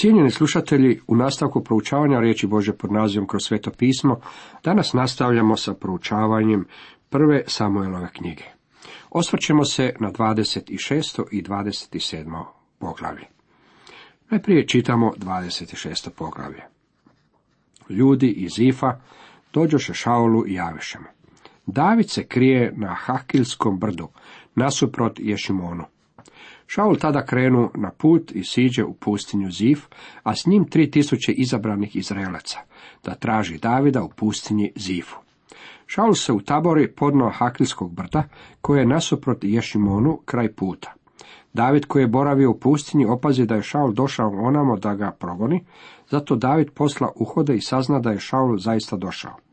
Cijenjeni slušatelji, u nastavku proučavanja riječi Bože pod nazivom kroz sveto pismo, danas nastavljamo sa proučavanjem prve Samuelove knjige. Osvrćemo se na 26. i 27. poglavlje. Najprije čitamo 26. poglavlje. Ljudi iz Ifa dođoše Šaulu i javiše mu. David se krije na Hakilskom brdu, nasuprot Ješimonu. Šaul tada krenu na put i siđe u pustinju Zif, a s njim tri tisuće izabranih Izraelaca, da traži Davida u pustinji Zifu. Šaul se u tabori podno Hakilskog brda, koje je nasuprot Ješimonu kraj puta. David koji je boravio u pustinji opazi da je Šaul došao onamo da ga progoni, zato David posla uhode i sazna da je Šaul zaista došao.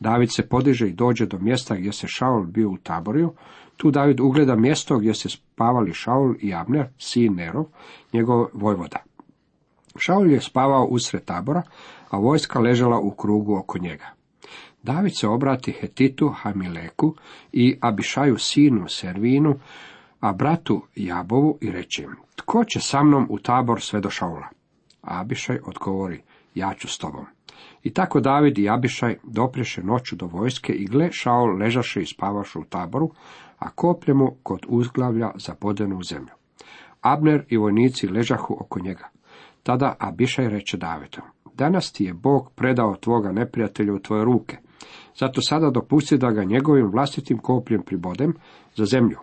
David se podiže i dođe do mjesta gdje se Šaul bio u taboriju, tu David ugleda mjesto gdje se spavali Šaul i Abner, sin Nerov, njegov vojvoda. Šaul je spavao usred tabora, a vojska ležala u krugu oko njega. David se obrati Hetitu, Hamileku i Abišaju sinu Servinu, a bratu Jabovu i reče im, tko će sa mnom u tabor sve do Šaula? Abišaj odgovori, ja ću s tobom. I tako David i Abišaj dopreše noću do vojske i gle Šaul ležaše i spavaše u taboru, a koplje mu kod uzglavlja zabodeno u zemlju. Abner i vojnici ležahu oko njega. Tada Abišaj reče Davidu, danas ti je Bog predao tvoga neprijatelja u tvoje ruke, zato sada dopusti da ga njegovim vlastitim kopljem pribodem za zemlju.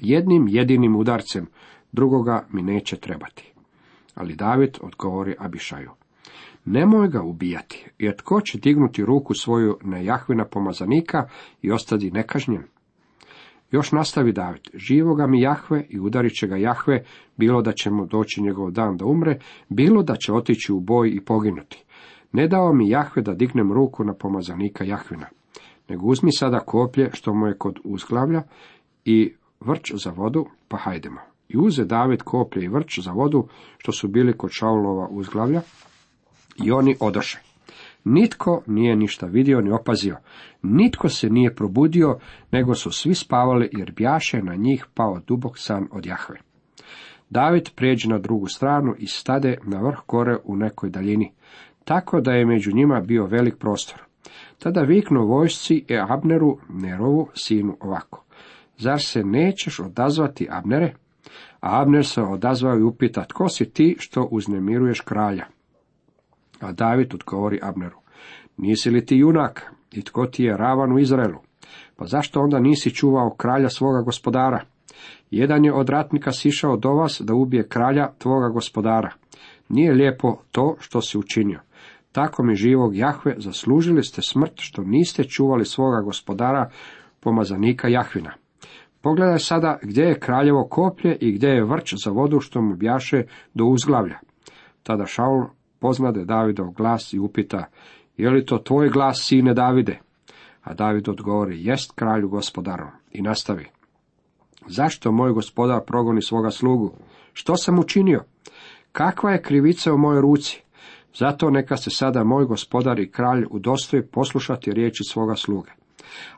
Jednim jedinim udarcem drugoga mi neće trebati. Ali David odgovori Abišaju, nemoj ga ubijati, jer tko će dignuti ruku svoju na Jahvina pomazanika i ostati nekažnjen? Još nastavi David, živoga mi Jahve i udarit će ga Jahve, bilo da će mu doći njegov dan da umre, bilo da će otići u boj i poginuti. Ne dao mi Jahve da dignem ruku na pomazanika Jahvina, nego uzmi sada koplje što mu je kod uzglavlja i vrč za vodu, pa hajdemo. I uze David koplje i vrč za vodu, što su bili kod Šaulova uzglavlja, i oni odoše. Nitko nije ništa vidio ni opazio, nitko se nije probudio, nego su svi spavali jer bjaše na njih pao dubok san od Jahve. David pređe na drugu stranu i stade na vrh gore u nekoj daljini, tako da je među njima bio velik prostor. Tada viknu vojsci i Abneru, Nerovu, sinu ovako. Zar se nećeš odazvati, Abnere? A Abner se odazvao i upita, tko si ti što uznemiruješ kralja? A David odgovori Abneru, nisi li ti junak i tko ti je ravan u Izraelu? Pa zašto onda nisi čuvao kralja svoga gospodara? Jedan je od ratnika sišao do vas da ubije kralja tvoga gospodara. Nije lijepo to što si učinio. Tako mi živog Jahve zaslužili ste smrt što niste čuvali svoga gospodara pomazanika Jahvina. Pogledaj sada gdje je kraljevo koplje i gdje je vrč za vodu što mu bjaše do uzglavlja. Tada Šaul poznade Davidov glas i upita, je li to tvoj glas, sine Davide? A David odgovori, jest kralju gospodaru. I nastavi. Zašto moj gospodar progoni svoga slugu? Što sam učinio? Kakva je krivica u mojoj ruci? Zato neka se sada moj gospodar i kralj udostoji poslušati riječi svoga sluge.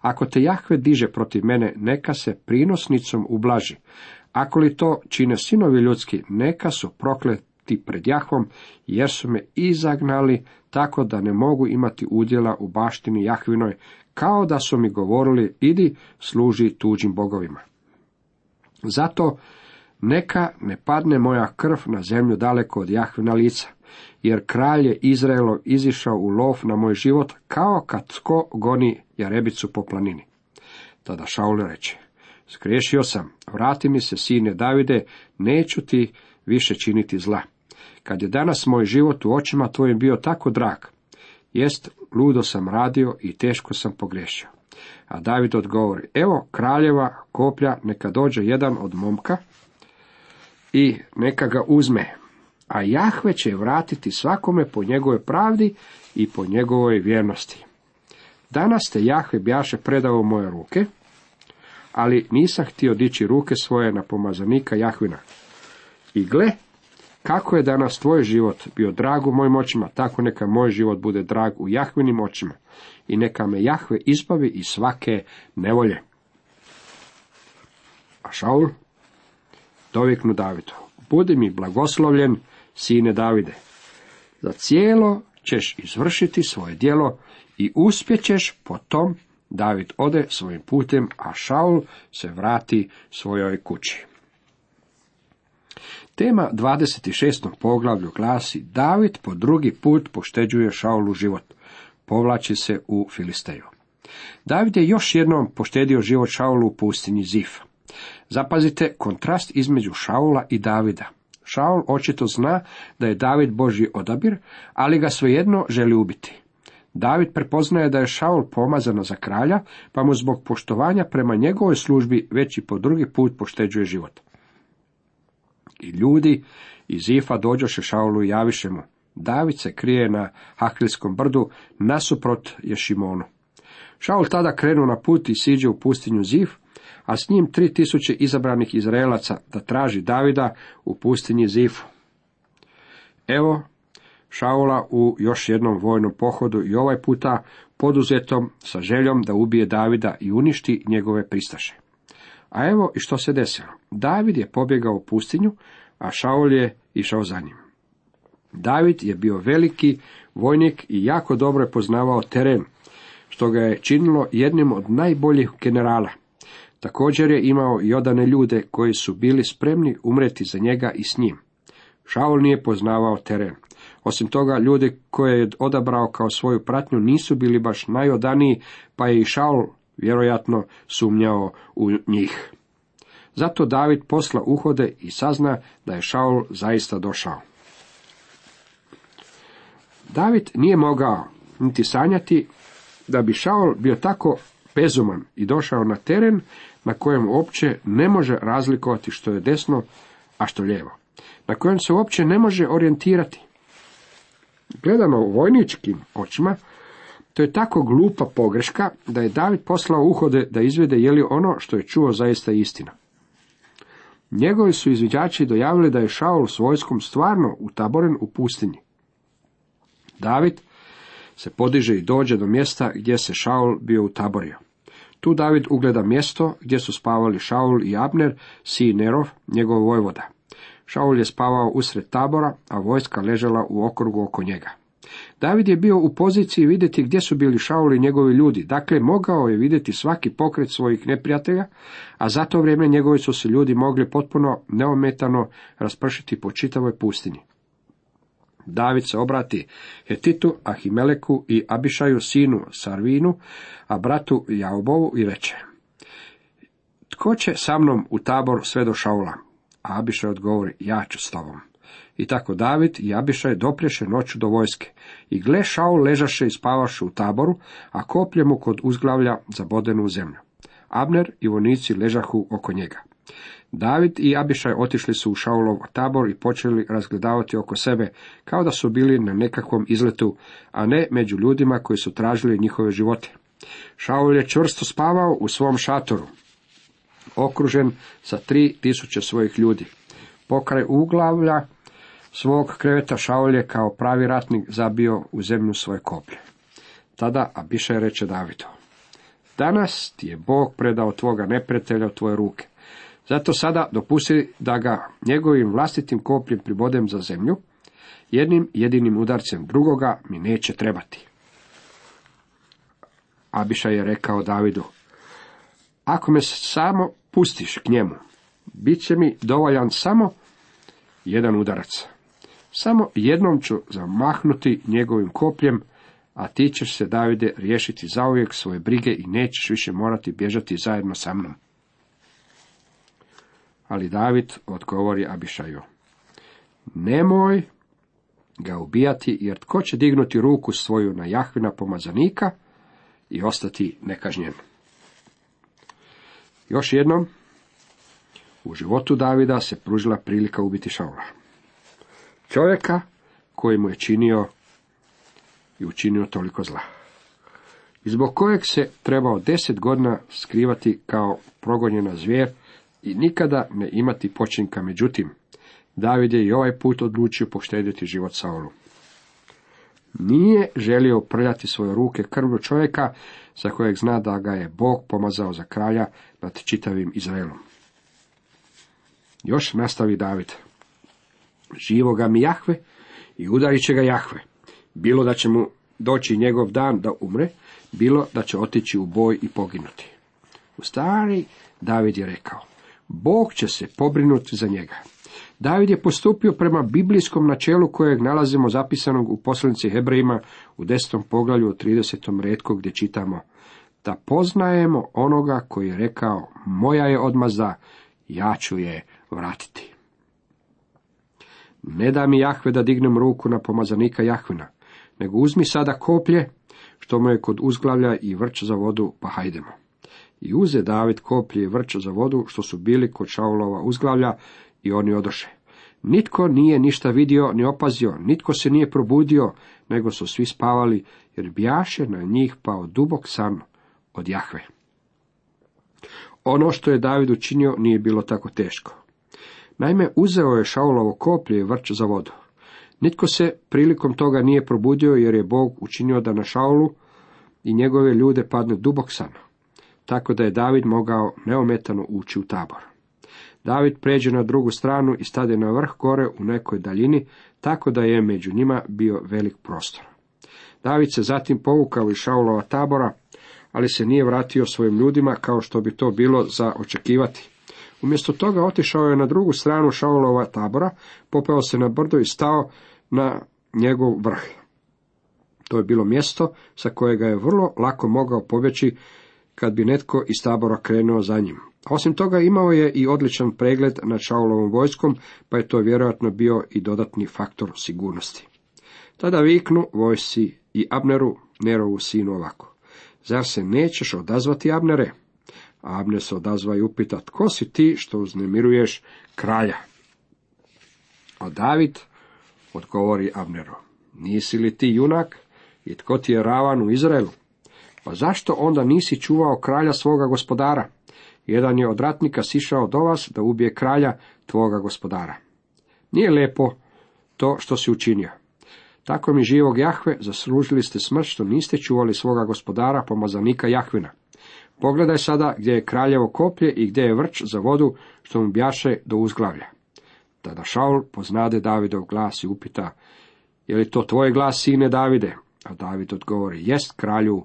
Ako te Jahve diže protiv mene, neka se prinosnicom ublaži. Ako li to čine sinovi ljudski, neka su prokleti pred Jahvom, jer su me izagnali tako da ne mogu imati udjela u baštini Jahvinoj, kao da su mi govorili, idi, služi tuđim bogovima. Zato neka ne padne moja krv na zemlju daleko od Jahvina lica, jer kralj je Izraelov izišao u lov na moj život, kao kad tko goni jarebicu po planini. Tada Šaul reče, skriješio sam, vrati mi se, sine Davide, neću ti više činiti zla. Kad je danas moj život u očima tvojim bio tako drag, jest, ludo sam radio i teško sam pogriješio. A David odgovori, evo kraljeva koplja, neka dođe jedan od momka i neka ga uzme, a Jahve će vratiti svakome po njegove pravdi i po njegovoj vjernosti. Danas te Jahve bjaše predao moje ruke, ali nisam htio dići ruke svoje na pomazanika Jahvina. I gle, kako je danas tvoj život bio drag u mojim očima, tako neka moj život bude drag u Jahvinim očima i neka me Jahve izbavi iz svake nevolje. A Šaul doviknu Davidu, budi mi blagoslovljen, sine Davide, za cijelo ćeš izvršiti svoje djelo i uspjećeš po tom David ode svojim putem, a Šaul se vrati svojoj kući. Tema 26. poglavlju glasi David po drugi put pošteđuje Šaulu život. Povlači se u Filisteju. David je još jednom poštedio život Šaulu u pustinji Zif. Zapazite kontrast između Šaula i Davida. Šaul očito zna da je David Božji odabir, ali ga svejedno želi ubiti. David prepoznaje da je Šaul pomazano za kralja, pa mu zbog poštovanja prema njegovoj službi već i po drugi put pošteđuje život. I ljudi iz Ifa dođoše Šaulu i javiše mu. David se krije na Haklijskom brdu nasuprot Ješimonu. Šaul tada krenu na put i siđe u pustinju Zif, a s njim tri tisuće izabranih Izraelaca da traži Davida u pustinji Zifu. Evo Šaula u još jednom vojnom pohodu i ovaj puta poduzetom sa željom da ubije Davida i uništi njegove pristaše. A evo i što se desilo. David je pobjegao u pustinju, a Šaul je išao za njim. David je bio veliki vojnik i jako dobro je poznavao teren, što ga je činilo jednim od najboljih generala. Također je imao i odane ljude koji su bili spremni umreti za njega i s njim. Šaul nije poznavao teren. Osim toga, ljudi koje je odabrao kao svoju pratnju nisu bili baš najodaniji, pa je i Šaul vjerojatno sumnjao u njih. Zato David posla uhode i sazna da je Šaul zaista došao. David nije mogao niti sanjati da bi Šaul bio tako bezuman i došao na teren na kojem uopće ne može razlikovati što je desno, a što lijevo, na kojem se uopće ne može orijentirati. Gledano u vojničkim očima, to je tako glupa pogreška da je David poslao uhode da izvede je li ono što je čuo zaista istina. Njegovi su izviđači dojavili da je Šaul s vojskom stvarno utaboren u pustinji. David se podiže i dođe do mjesta gdje se Šaul bio utaborio. Tu David ugleda mjesto gdje su spavali Šaul i Abner, sin Nerov, njegov vojvoda. Šaul je spavao usred tabora, a vojska ležala u okrugu oko njega. David je bio u poziciji vidjeti gdje su bili Šaul i njegovi ljudi, dakle mogao je vidjeti svaki pokret svojih neprijatelja, a za to vrijeme njegovi su se ljudi mogli potpuno neometano raspršiti po čitavoj pustinji. David se obrati Hetitu, Ahimeleku i Abišaju sinu Sarvinu, a bratu Jaobovu i reče. Tko će sa mnom u tabor sve do Šaula? A Abišaj odgovori, ja ću s tobom. I tako David i Abišaj doprješe noću do vojske. I gle Šaul ležaše i spavaše u taboru, a koplje mu kod uzglavlja zabodenu u zemlju. Abner i vojnici ležahu oko njega. David i Abišaj otišli su u Šaulov tabor i počeli razgledavati oko sebe, kao da su bili na nekakvom izletu, a ne među ljudima koji su tražili njihove živote. Šaul je čvrsto spavao u svom šatoru, okružen sa tri tisuće svojih ljudi. Pokraj uglavlja svog kreveta Šaul je kao pravi ratnik zabio u zemlju svoje koplje. Tada Abišaj reče Davidu, danas ti je Bog predao tvoga neprijatelja u tvoje ruke. Zato sada dopusti da ga njegovim vlastitim kopljem pribodem za zemlju, jednim jedinim udarcem drugoga mi neće trebati. Abiša je rekao Davidu, ako me samo pustiš k njemu, bit će mi dovoljan samo jedan udarac. Samo jednom ću zamahnuti njegovim kopljem, a ti ćeš se, Davide, riješiti zauvijek svoje brige i nećeš više morati bježati zajedno sa mnom. Ali David odgovori Abišaju, nemoj ga ubijati, jer tko će dignuti ruku svoju na Jahvina pomazanika i ostati nekažnjen. Još jednom, u životu Davida se pružila prilika ubiti Šaula. Čovjeka koji mu je činio i učinio toliko zla. I zbog kojeg se trebao deset godina skrivati kao progonjena zvijer i nikada ne imati počinka. Međutim, David je i ovaj put odlučio poštediti život Saulu. Nije želio prljati svoje ruke krvlju čovjeka za kojeg zna da ga je Bog pomazao za kralja nad čitavim Izraelom. Još nastavi David. Živoga mi Jahve i udarit će ga Jahve. Bilo da će mu doći njegov dan da umre, bilo da će otići u boj i poginuti. U stari David je rekao, Bog će se pobrinuti za njega. David je postupio prema biblijskom načelu kojeg nalazimo zapisanog u poslanici Hebrejima u desetom poglavlju u 30. redku gdje čitamo da poznajemo onoga koji je rekao moja je odmazda, ja ću je vratiti. Ne da mi Jahve da dignem ruku na pomazanika Jahvina, nego uzmi sada koplje, što mu je kod uzglavlja i vrč za vodu, pa hajdemo. I uze David koplje i vrč za vodu, što su bili kod Šaulova uzglavlja, i oni odoše. Nitko nije ništa vidio ni opazio, nitko se nije probudio, nego su svi spavali, jer bjaše na njih pao dubok san od Jahve. Ono što je David učinio nije bilo tako teško. Naime, uzeo je Šaulovo koplje i vrč za vodu. Nitko se prilikom toga nije probudio jer je Bog učinio da na Šaulu i njegove ljude padne dubok san, tako da je David mogao neometano ući u tabor. David pređe na drugu stranu i stade na vrh gore u nekoj daljini, tako da je među njima bio velik prostor. David se zatim povukao iz Šaulova tabora, ali se nije vratio svojim ljudima kao što bi to bilo za očekivati. Umjesto toga otišao je na drugu stranu Šaulova tabora, popeo se na brdo i stao na njegov vrh. To je bilo mjesto sa kojega je vrlo lako mogao pobjeći kad bi netko iz tabora krenuo za njim. Osim toga imao je i odličan pregled nad Šaulovom vojskom, pa je to vjerojatno bio i dodatni faktor sigurnosti. Tada viknu vojsi i Abneru, Nerovu sinu ovako. Zar se nećeš odazvati Abnere? A Abner se odazva i upita, tko si ti što uznemiruješ kralja? A David odgovori Abneru, nisi li ti junak i tko ti je ravan u Izraelu? Pa zašto onda nisi čuvao kralja svoga gospodara? Jedan je od ratnika sišao do vas da ubije kralja tvoga gospodara. Nije lepo to što si učinio. Tako mi živog Jahve zaslužili ste smrt što niste čuvali svoga gospodara pomazanika Jahvina. Pogledaj sada gdje je kraljevo koplje i gdje je vrč za vodu što mu bjaše do uzglavlja. Tada Šaul poznade Davidov glas i upita, je li to tvoj glas, sine Davide? A David odgovori, jest kralju,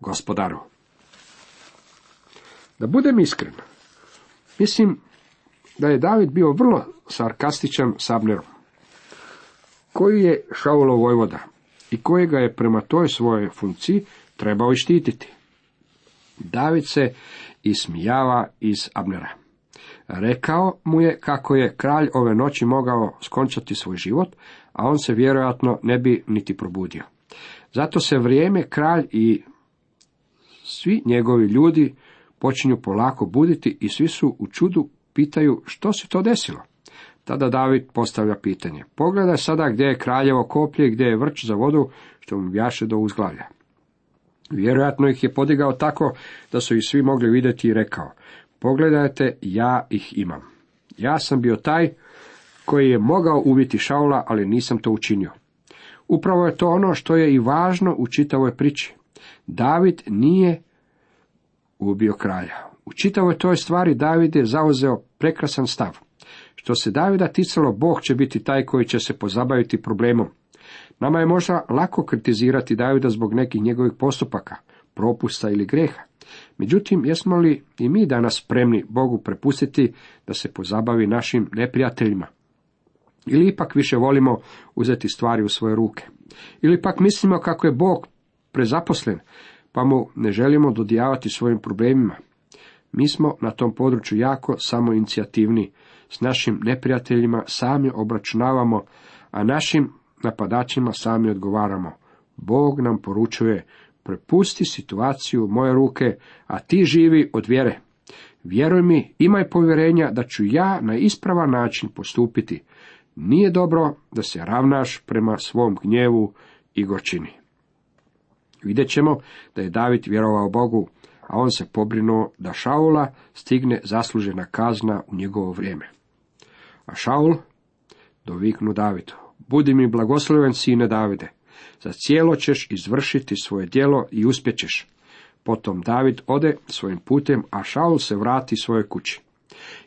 gospodaru. Da budem iskren, mislim da je David bio vrlo sarkastičan s Abnerom, koji je Šaulov vojvoda i kojega je prema toj svojoj funkciji trebao i štititi. David se ismijava iz Abnera. Rekao mu je kako je kralj ove noći mogao skončati svoj život, a on se vjerojatno ne bi niti probudio. Zato se vrijeme kralj i svi njegovi ljudi počinju polako buditi i svi su u čudu pitaju što se to desilo. Tada David postavlja pitanje. Pogledaj sada gdje je kraljevo koplje i gdje je vrč za vodu što mu bjaše do uzglavlja. Vjerojatno ih je podigao tako da su ih svi mogli vidjeti i rekao. Pogledajte, ja ih imam. Ja sam bio taj koji je mogao ubiti Šaula, ali nisam to učinio. Upravo je to ono što je i važno u čitavoj priči. David nije ubio kralja. U čitavoj toj stvari David je zauzeo prekrasan stav. Što se Davida ticalo, Bog će biti taj koji će se pozabaviti problemom. Nama je možda lako kritizirati Davida zbog nekih njegovih postupaka, propusta ili greha. Međutim, jesmo li i mi danas spremni Bogu prepustiti da se pozabavi našim neprijateljima? Ili ipak više volimo uzeti stvari u svoje ruke? Ili pak mislimo kako je Bog prezaposlen, pa mu ne želimo dodijavati svojim problemima. Mi smo na tom području jako samoinicijativni, s našim neprijateljima sami obračunavamo, a našim napadačima sami odgovaramo. Bog nam poručuje, prepusti situaciju moje ruke, a ti živi od vjere. Vjeruj mi, imaj povjerenja da ću ja na ispravan način postupiti. Nije dobro da se ravnaš prema svom gnjevu i gorčini. Vidjet ćemo da je David vjerovao Bogu, a on se pobrinuo da Šaula stigne zaslužena kazna u njegovo vrijeme. A Šaul doviknu Davidu, budi mi blagosloven sine Davide, za cijelo ćeš izvršiti svoje djelo i uspjećeš. Potom David ode svojim putem, a Šaul se vrati svojoj kući.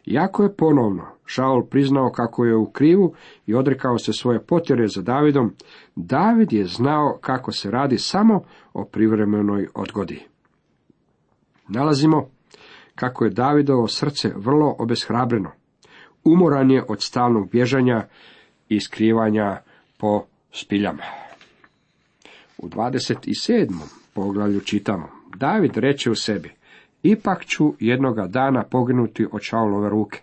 Jako je ponovno Šaul priznao kako je u krivu i odrekao se svoje potjere za Davidom, David je znao kako se radi samo o privremenoj odgodi. Nalazimo kako je Davidovo srce vrlo obeshrabreno. Umoran je od stalnog bježanja i skrivanja po spiljama. U 27. poglavlju čitamo, David reče u sebi, ipak ću jednoga dana poginuti od Šaulove ruke.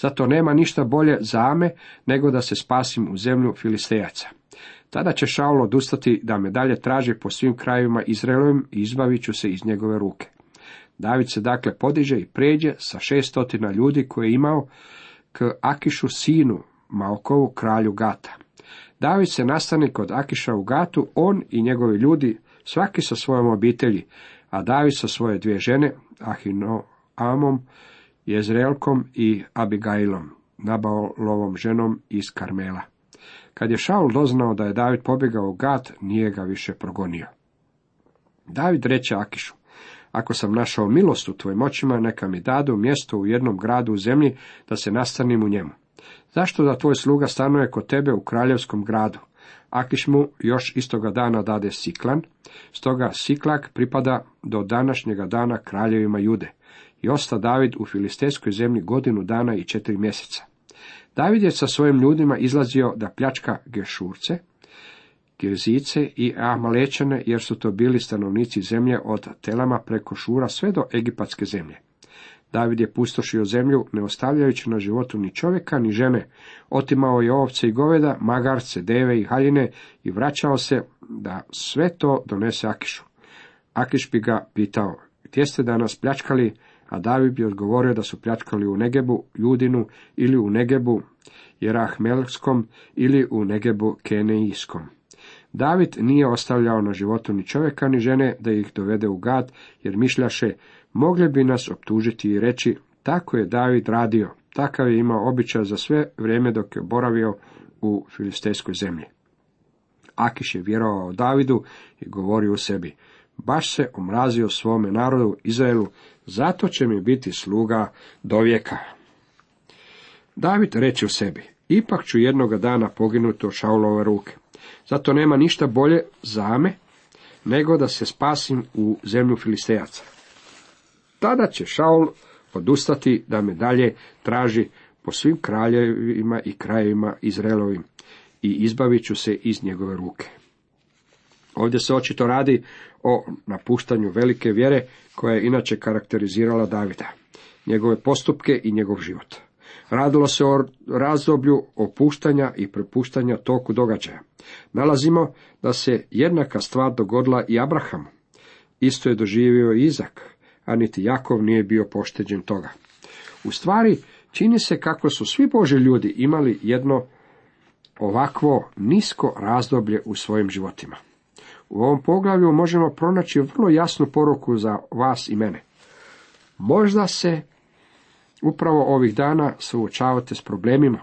Zato nema ništa bolje za me nego da se spasim u zemlju Filistejaca. Tada će Šaul odustati da me dalje traži po svim krajevima Izraelovim i izbavit ću se iz njegove ruke. David se dakle podiže i pređe sa šestotina ljudi koje je imao k Akišu sinu Maokovu kralju Gata. David se nastani kod Akiša u Gatu, on i njegovi ljudi, svaki sa svojom obitelji, a David sa svoje dvije žene, Ahinoamom, Jezreelkom i Abigailom, Nabalovom ženom iz Karmela. Kad je Šaul doznao da je David pobjegao u Gat, nije ga više progonio. David reče Akišu, ako sam našao milost u tvojim očima, neka mi dadu mjesto u jednom gradu u zemlji, da se nastanim u njemu. Zašto da tvoj sluga stanuje kod tebe u kraljevskom gradu? Akiš mu još istoga dana dade Siklan, stoga Siklak pripada do današnjega dana kraljevima Jude. I osta David u filistejskoj zemlji godinu dana i četiri mjeseca. David je sa svojim ljudima izlazio da pljačka Gešurce, Girzice i Amalečane, jer su to bili stanovnici zemlje od Telama preko Šura sve do Egipatske zemlje. David je pustošio zemlju, ne ostavljajući na životu ni čovjeka, ni žene. Otimao je ovce i goveda, magarce, deve i haljine i vraćao se da sve to donese Akišu. Akiš bi ga pitao, gdje ste danas pljačkali? A David bi odgovorio da su pljačkali u Negebu, Judinu ili u Negebu Jerahmelskom ili u Negebu Keneijskom. David nije ostavljao na životu ni čovjeka ni žene da ih dovede u gad, jer mišljaše, mogli bi nas optužiti i reći, tako je David radio, takav je imao običaj za sve vrijeme dok je boravio u filistejskoj zemlji. Akiš je vjerovao Davidu i govorio u sebi, baš se omrazio svome narodu Izraelu, zato će mi biti sluga do vijeka. David reče u sebi, ipak ću jednoga dana poginuti od Šaulove ruke. Zato nema ništa bolje za me, nego da se spasim u zemlju Filistejaca. Tada će Šaul odustati da me dalje traži po svim kraljevima i krajevima Izraelovim i izbavit ću se iz njegove ruke. Ovdje se očito radi o napuštanju velike vjere koja je inače karakterizirala Davida, njegove postupke i njegov život. Radilo se o razdoblju opuštanja i prepuštanja toku događaja. Nalazimo da se jednaka stvar dogodila i Abrahamu. Isto je doživio i Izak, a niti Jakov nije bio pošteđen toga. U stvari, čini se kako su svi Boži ljudi imali jedno ovakvo nisko razdoblje u svojim životima. U ovom poglavlju možemo pronaći vrlo jasnu poruku za vas i mene. Možda se upravo ovih dana suočavate s problemima.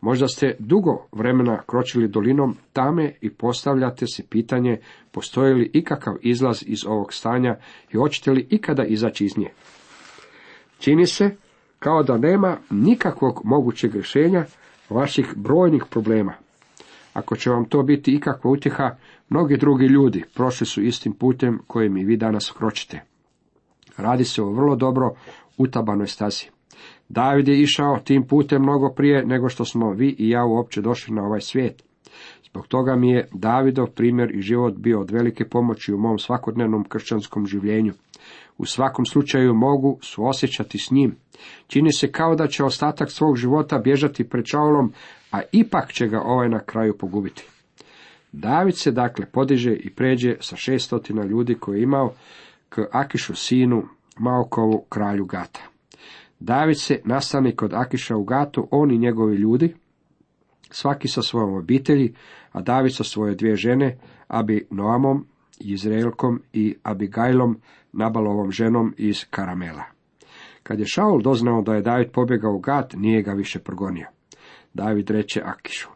Možda ste dugo vremena kročili dolinom tame i postavljate si pitanje postoji li ikakav izlaz iz ovog stanja i hoćete li ikada izaći iz nje. Čini se kao da nema nikakvog mogućeg rješenja vaših brojnih problema. Ako će vam to biti ikakva utjeha, mnogi drugi ljudi prošli su istim putem kojim i vi danas kročite. Radi se o vrlo dobro utabanoj stazi. David je išao tim putem mnogo prije nego što smo vi i ja uopće došli na ovaj svijet. Zbog toga mi je Davidov primjer i život bio od velike pomoći u mom svakodnevnom kršćanskom življenju. U svakom slučaju mogu suosjećati s njim. Čini se kao da će ostatak svog života bježati pred čaulom, a ipak će ga ovaj na kraju pogubiti. David se dakle podiže i pređe sa šestotina ljudi koje je imao k Akišu sinu Maokovu kralju Gata. David se nastani kod Akiša u Gatu, on i njegovi ljudi, svaki sa svojom obitelji, a David sa svoje dvije žene, Abi Noamom, Izraelkom i Abigajlom, Nabalovom ženom iz Karamela. Kad je Šaul doznao da je David pobjegao u Gat, nije ga više progonio. David reče Akišu,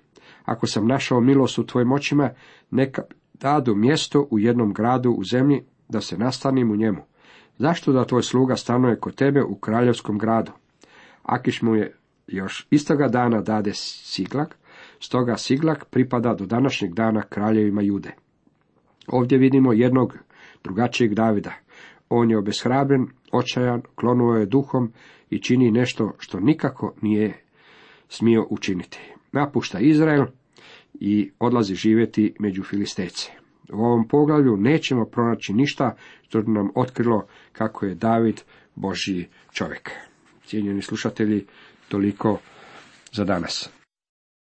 ako sam našao milost u tvojim očima, neka dadu mjesto u jednom gradu u zemlji, da se nastanim u njemu. Zašto da tvoj sluga stanuje kod tebe u kraljevskom gradu? Akiš mu je još istoga dana dade Siglak, stoga Siglak pripada do današnjeg dana kraljevima Jude. Ovdje vidimo jednog drugačijeg Davida. On je obeshrabren, očajan, klonuo je duhom i čini nešto što nikako nije smio učiniti. Napušta Izrael i odlazi živjeti među Filistejce. U ovom poglavlju nećemo pronaći ništa što bi nam otkrilo kako je David Božji čovjek. Cijenjeni slušatelji, toliko za danas.